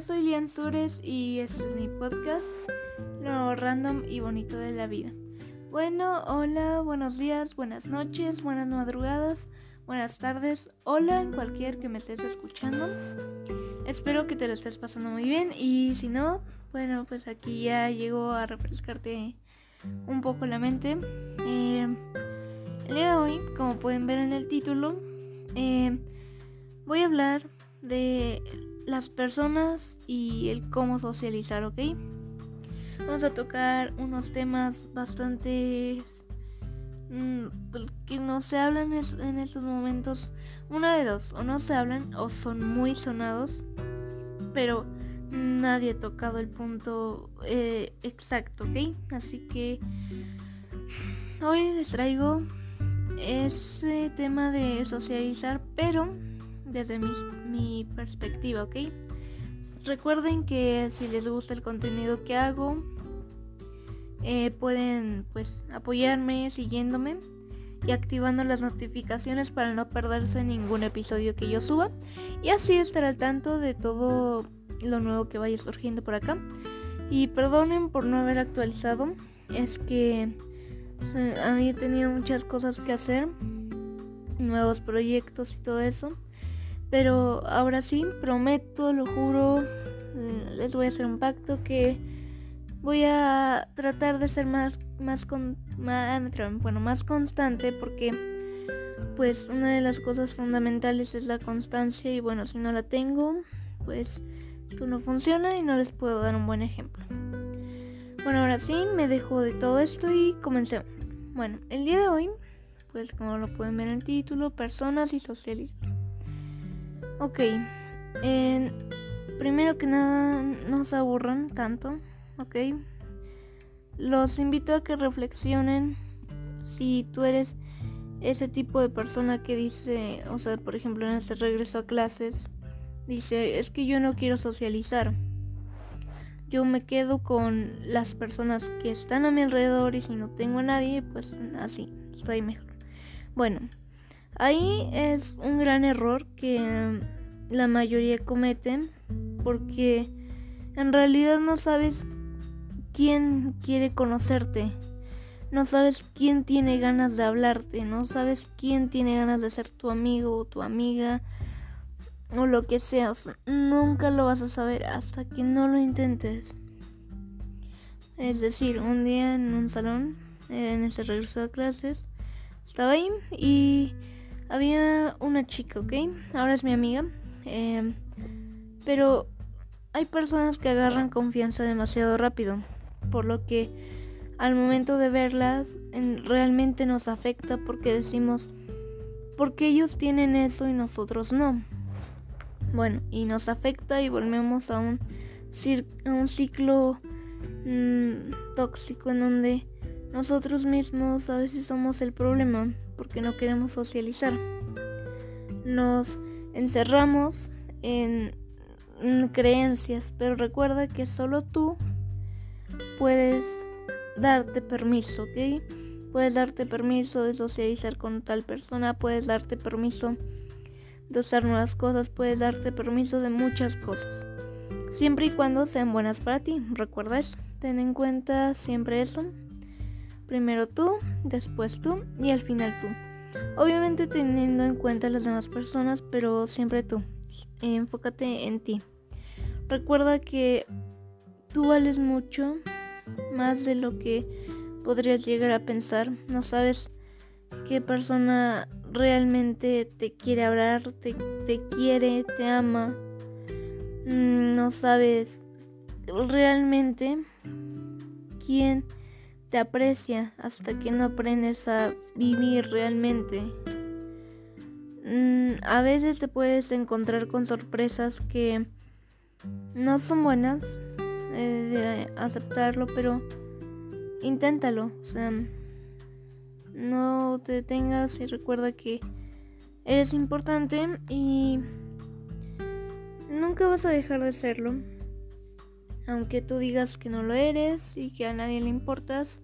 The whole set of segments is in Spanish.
yo soy Lian Sures y este es mi podcast, lo random y bonito de la vida. Bueno, hola, buenos días, buenas noches, buenas madrugadas, buenas tardes, hola en cualquier que me estés escuchando. Espero que te lo estés pasando muy bien y si no, bueno, pues aquí ya llego a refrescarte un poco la mente. Eh, el día de hoy, como pueden ver en el título, eh, voy a hablar de las personas y el cómo socializar, ¿ok? Vamos a tocar unos temas bastante mm, pues, que no se hablan en estos momentos. Una de dos, o no se hablan o son muy sonados, pero nadie ha tocado el punto eh, exacto, ¿ok? Así que hoy les traigo ese tema de socializar, pero desde mi, perspectiva, ¿ok? Recuerden que si les gusta el contenido que hago, eh, pueden pues apoyarme siguiéndome y activando las notificaciones para no perderse ningún episodio que yo suba y así estar al tanto de todo lo nuevo que vaya surgiendo por acá. Y perdonen por no haber actualizado, es que eh, había tenido muchas cosas que hacer, nuevos proyectos y todo eso. Pero ahora sí, prometo, lo juro, eh, les voy a hacer un pacto que voy a tratar de ser más más con más, bueno, más constante porque pues una de las cosas fundamentales es la constancia y bueno, si no la tengo, pues esto no funciona y no les puedo dar un buen ejemplo. Bueno, ahora sí, me dejo de todo esto y comencemos. Bueno, el día de hoy, pues como lo pueden ver en el título, personas y socialistas. Ok, primero que nada, no se aburran tanto, ok. Los invito a que reflexionen si tú eres ese tipo de persona que dice, o sea, por ejemplo, en este regreso a clases, dice, es que yo no quiero socializar. Yo me quedo con las personas que están a mi alrededor y si no tengo a nadie, pues así, estoy mejor. Bueno, Ahí es un gran error que la mayoría cometen porque en realidad no sabes quién quiere conocerte, no sabes quién tiene ganas de hablarte, no sabes quién tiene ganas de ser tu amigo o tu amiga o lo que sea. nunca lo vas a saber hasta que no lo intentes. Es decir, un día en un salón, en ese regreso a clases, estaba ahí y había una chica, ¿ok? Ahora es mi amiga. Em, pero hay personas que agarran confianza demasiado rápido. Por lo que al momento de verlas realmente nos afecta porque decimos, ¿por qué ellos tienen eso y nosotros no? Bueno, y nos afecta y volvemos a un, un ciclo mm, tóxico en donde nosotros mismos a veces somos el problema porque no queremos socializar. Nos encerramos en creencias, pero recuerda que solo tú puedes darte permiso, ¿ok? Puedes darte permiso de socializar con tal persona, puedes darte permiso de usar nuevas cosas, puedes darte permiso de muchas cosas. Siempre y cuando sean buenas para ti, recuerda eso. Ten en cuenta siempre eso. Primero tú, después tú y al final tú. Obviamente teniendo en cuenta las demás personas, pero siempre tú. Enfócate en ti. Recuerda que tú vales mucho más de lo que podrías llegar a pensar. No sabes qué persona realmente te quiere hablar, te, te quiere, te ama. Mm, no sabes realmente quién te aprecia hasta que no aprendes a vivir realmente. Mm, a veces te puedes encontrar con sorpresas que no son buenas de aceptarlo, pero inténtalo. O sea, no te detengas y recuerda que eres importante y nunca vas a dejar de serlo aunque tú digas que no lo eres y que a nadie le importas.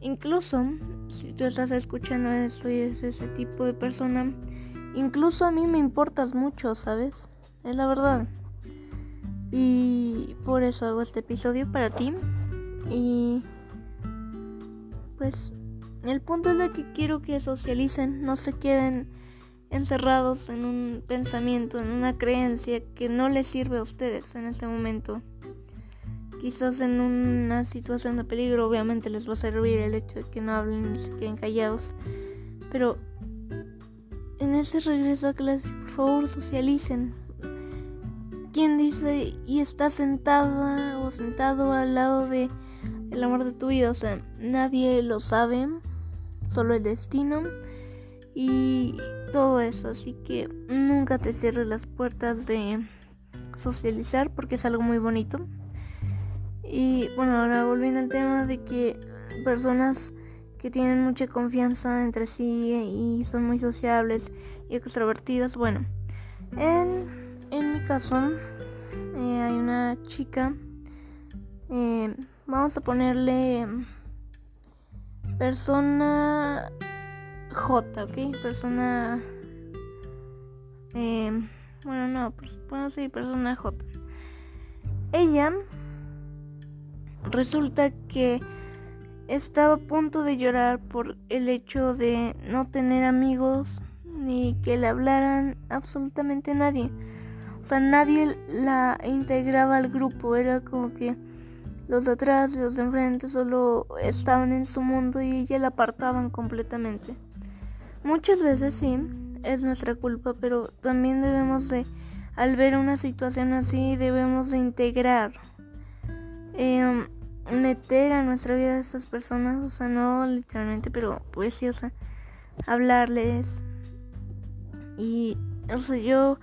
Incluso si tú estás escuchando esto y es ese tipo de persona, incluso a mí me importas mucho, ¿sabes? Es la verdad. Y por eso hago este episodio para ti. Y pues el punto es de que quiero que socialicen, no se queden encerrados en un pensamiento, en una creencia que no les sirve a ustedes en este momento. Quizás en una situación de peligro obviamente les va a servir el hecho de que no hablen y se queden callados. Pero en este regreso a clase, por favor, socialicen. ¿Quién dice y está sentada o sentado al lado de el amor de tu vida? O sea, nadie lo sabe, solo el destino y todo eso. Así que nunca te cierres las puertas de socializar porque es algo muy bonito. Y bueno, ahora volviendo al tema de que personas que tienen mucha confianza entre sí y son muy sociables y extrovertidas, bueno, en, en mi caso eh, hay una chica, eh, vamos a ponerle persona J, ¿ok? Persona... Eh, bueno, no, pues, bueno, sí, persona J. Ella resulta que estaba a punto de llorar por el hecho de no tener amigos ni que le hablaran absolutamente nadie. O sea, nadie la integraba al grupo, era como que los de atrás y los de enfrente solo estaban en su mundo y ella la apartaban completamente. Muchas veces sí, es nuestra culpa, pero también debemos de, al ver una situación así, debemos de integrar, eh, meter a nuestra vida a esas personas, o sea, no literalmente, pero pues sí, o sea, hablarles. Y, o sea, yo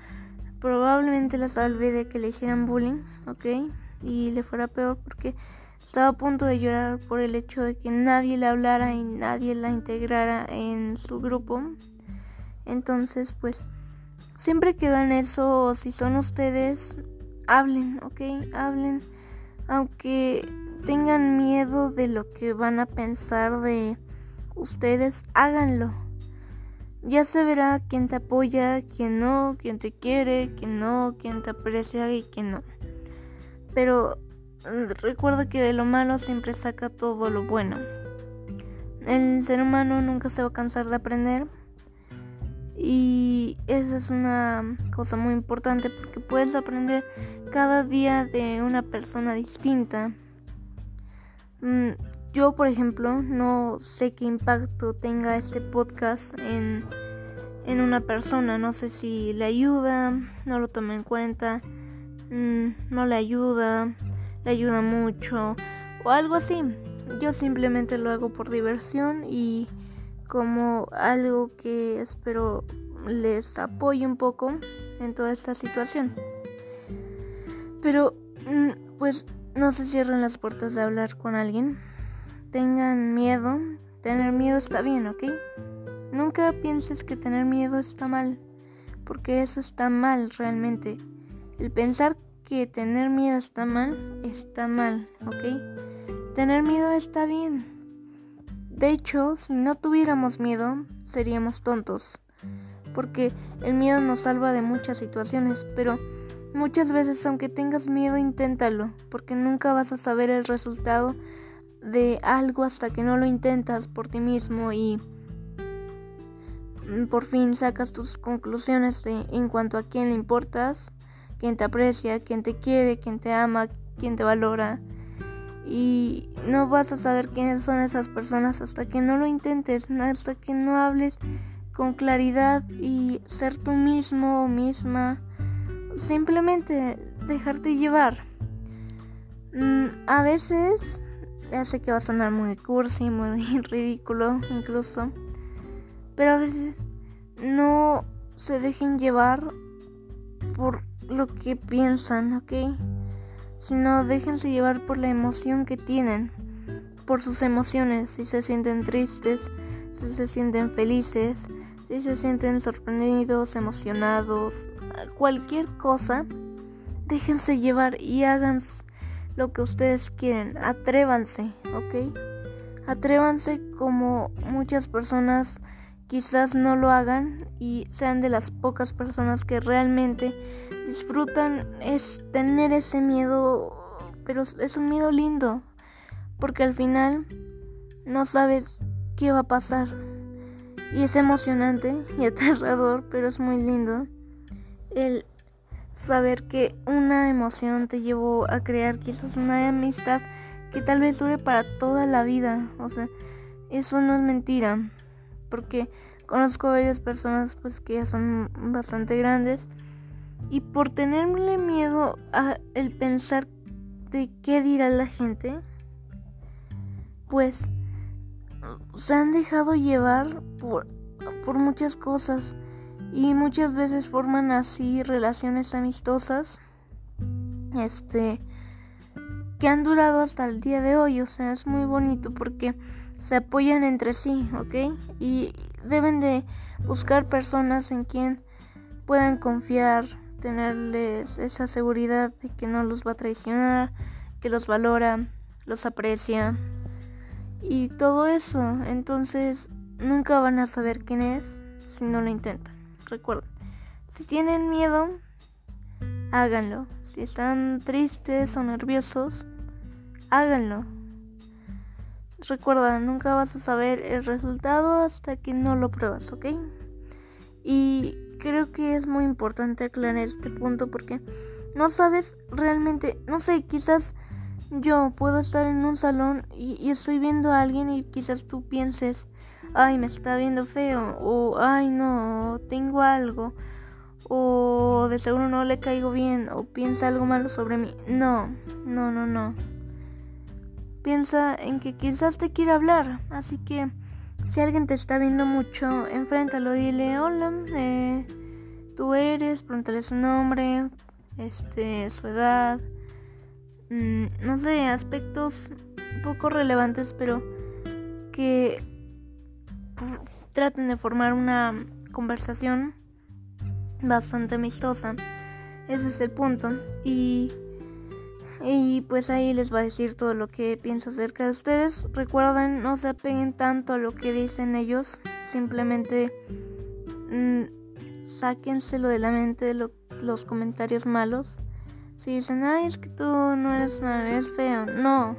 probablemente la salvé de que le hicieran bullying, ¿ok? Y le fuera peor porque estaba a punto de llorar por el hecho de que nadie le hablara y nadie la integrara en su grupo. Entonces, pues, siempre que vean eso, si son ustedes, hablen, ¿ok? Hablen. Aunque tengan miedo de lo que van a pensar de ustedes, háganlo. Ya se verá quién te apoya, quién no, quién te quiere, quién no, quién te aprecia y quién no. Pero recuerda que de lo malo siempre saca todo lo bueno. El ser humano nunca se va a cansar de aprender. Y esa es una cosa muy importante porque puedes aprender cada día de una persona distinta. Mm, yo, por ejemplo, no sé qué impacto tenga este podcast en, en una persona. No sé si le ayuda, no lo toma en cuenta, mm, no le ayuda le ayuda mucho o algo así. Yo simplemente lo hago por diversión y como algo que espero les apoye un poco en toda esta situación. Pero mm, pues no se cierren las puertas de hablar con alguien. Tengan miedo. Tener miedo está bien, ¿ok? Nunca pienses que tener miedo está mal, porque eso está mal realmente. El pensar que tener miedo está mal, está mal, ¿ok? Tener miedo está bien. De hecho, si no tuviéramos miedo, seríamos tontos. Porque el miedo nos salva de muchas situaciones, pero muchas veces aunque tengas miedo, inténtalo, porque nunca vas a saber el resultado de algo hasta que no lo intentas por ti mismo y por fin sacas tus conclusiones de en cuanto a quién le importas quien te aprecia, quien te quiere, quien te ama, quien te valora. Y no vas a saber quiénes son esas personas hasta que no lo intentes, hasta que no hables con claridad y ser tú mismo o misma. Simplemente dejarte llevar. Mm, a veces, ya sé que va a sonar muy cursi, muy ridículo incluso, pero a veces no se dejen llevar por lo que piensan, ¿ok? Sino déjense llevar por la emoción que tienen, por sus emociones, si se sienten tristes, si se sienten felices, si se sienten sorprendidos, emocionados, cualquier cosa, déjense llevar y hagan lo que ustedes quieren, atrévanse, ¿ok? Atrévanse como muchas personas quizás no lo hagan y sean de las pocas personas que realmente disfrutan es tener ese miedo, pero es un miedo lindo, porque al final no sabes qué va a pasar. Y es emocionante y aterrador, pero es muy lindo el saber que una emoción te llevó a crear quizás una amistad que tal vez dure para toda la vida. O sea, eso no es mentira, porque conozco varias personas pues que ya son bastante grandes y por tenerle miedo a el pensar de qué dirá la gente, pues se han dejado llevar por, por muchas cosas y muchas veces forman así relaciones amistosas este que han durado hasta el día de hoy o sea es muy bonito porque se apoyan entre sí ok y deben de buscar personas en quien puedan confiar tenerles esa seguridad de que no los va a traicionar que los valora los aprecia y todo eso. Entonces nunca van a saber quién es si no lo intentan. Recuerden, si tienen miedo, háganlo. Si están tristes o nerviosos, háganlo. Recuerda, nunca vas a saber el resultado hasta que no lo pruebas, ¿ok? Y creo que es muy importante aclarar este punto porque no sabes realmente, no sé, quizás yo puedo estar en un salón y, estoy viendo a alguien y quizás tú pienses, ay, me está viendo feo, o ay, no, tengo algo, o de seguro no le caigo bien, o piensa algo malo sobre mí. No, no, no, no. Piensa en que quizás te quiera hablar, así que si alguien te está viendo mucho, enfréntalo, dile, hola, eh, tú eres, pregúntale su nombre, este, su edad Mm, no sé, aspectos poco relevantes, pero que traten de formar una conversación bastante amistosa. Ese es el punto. Y, y pues ahí les va a decir todo lo que pienso acerca de ustedes. Recuerden, no se apeguen tanto a lo que dicen ellos. Simplemente mm, sáquenselo de la mente de los comentarios malos si dicen, ay, es que tú no eres malo, eres feo. No,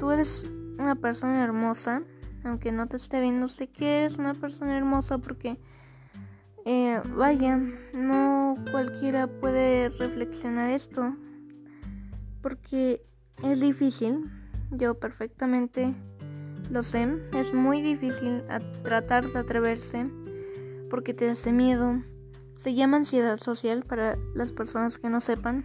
tú eres una persona hermosa. Aunque no te esté viendo, sé que eres una persona hermosa porque, eh, vaya, no cualquiera puede reflexionar esto. Porque es difícil. Yo perfectamente lo sé. Es muy difícil tratar de atreverse porque te hace miedo. Se llama ansiedad social para las personas que no sepan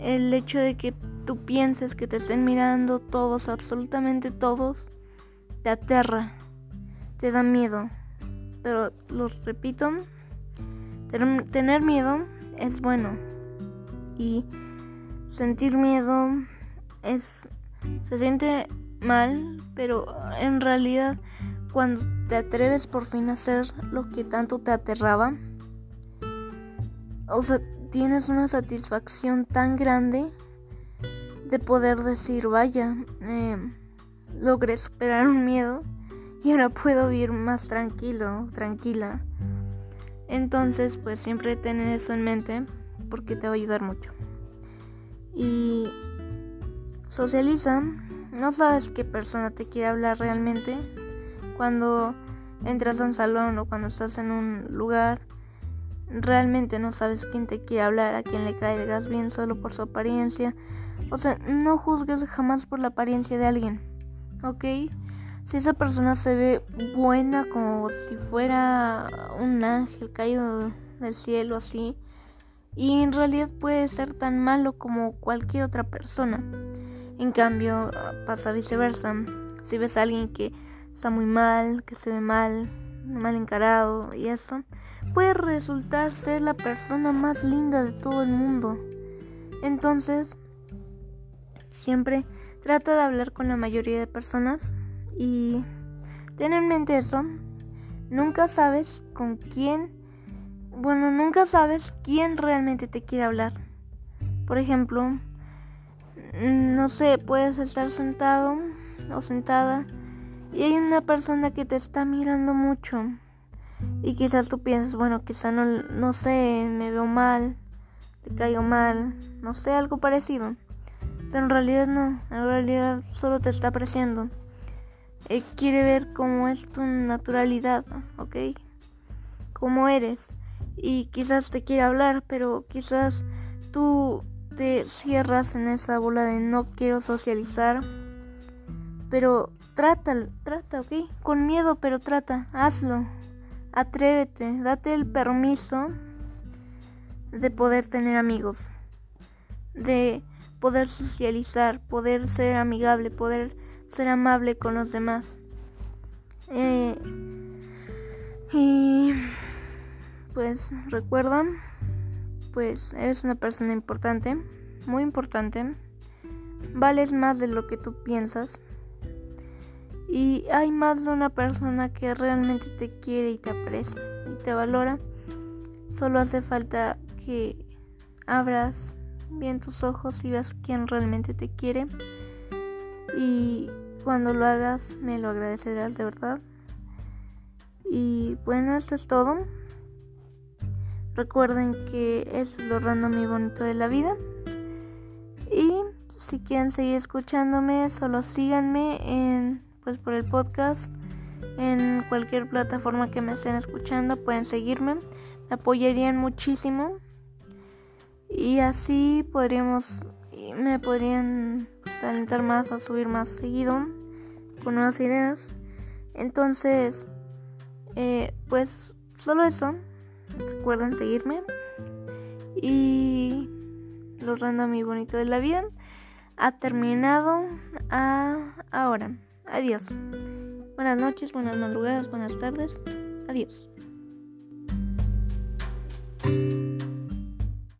el hecho de que tú pienses que te estén mirando todos, absolutamente todos, te aterra, te da miedo. Pero lo repito, tener miedo es bueno. Y sentir miedo es se siente mal, pero en realidad cuando te atreves por fin a hacer lo que tanto te aterraba, o sea, tienes una satisfacción tan grande de poder decir, vaya, eh, logré superar un miedo y ahora puedo vivir más tranquilo, tranquila. Entonces, pues siempre tener eso en mente porque te va a ayudar mucho. Y socializa, no sabes qué persona te quiere hablar realmente cuando entras a un salón o cuando estás en un lugar realmente no sabes quién te quiere hablar, a quién le caigas bien solo por su apariencia. O sea, no juzgues jamás por la apariencia de alguien, ¿ok? Si esa persona se ve buena como si fuera un ángel caído del cielo así, y en realidad puede ser tan malo como cualquier otra persona. En cambio, pasa viceversa. Si ves a alguien que está muy mal, que se ve mal, mal encarado y eso, puede resultar ser la persona más linda de todo el mundo. Entonces, siempre trata de hablar con la mayoría de personas y ten en mente eso. Nunca sabes con quién, bueno, nunca sabes quién realmente te quiere hablar. Por ejemplo, no sé, puedes estar sentado o sentada y hay una persona que te está mirando mucho y quizás tú pienses, bueno, quizás no, no sé, me veo mal, te caigo mal, no sé, algo parecido. Pero en realidad no, en realidad solo te está apreciando. Quiere ver cómo es tu naturalidad, ¿ok? Cómo eres. Y quizás te quiere hablar, pero quizás tú te cierras en esa bola de no quiero socializar. Pero trata, trata, ¿ok? Con miedo, pero trata, hazlo. Atrévete, date el permiso de poder tener amigos, de poder socializar, poder ser amigable, poder ser amable con los demás. Eh, y pues recuerda, pues eres una persona importante, muy importante. Vales más de lo que tú piensas. Y hay más de una persona que realmente te quiere y te aprecia y te valora. Solo hace falta que abras bien tus ojos y veas quién realmente te quiere. Y cuando lo hagas me lo agradecerás de verdad. Y bueno, esto es todo. Recuerden que es lo random y bonito de la vida. Y si quieren seguir escuchándome, solo síganme en pues por el podcast en cualquier plataforma que me estén escuchando pueden seguirme me apoyarían muchísimo y así podríamos me podrían alentar más a subir más seguido con nuevas ideas entonces eh, pues solo eso recuerden seguirme y lo random y bonito de la vida ha terminado a ahora Adiós. Buenas noches, buenas madrugadas, buenas tardes. Adiós.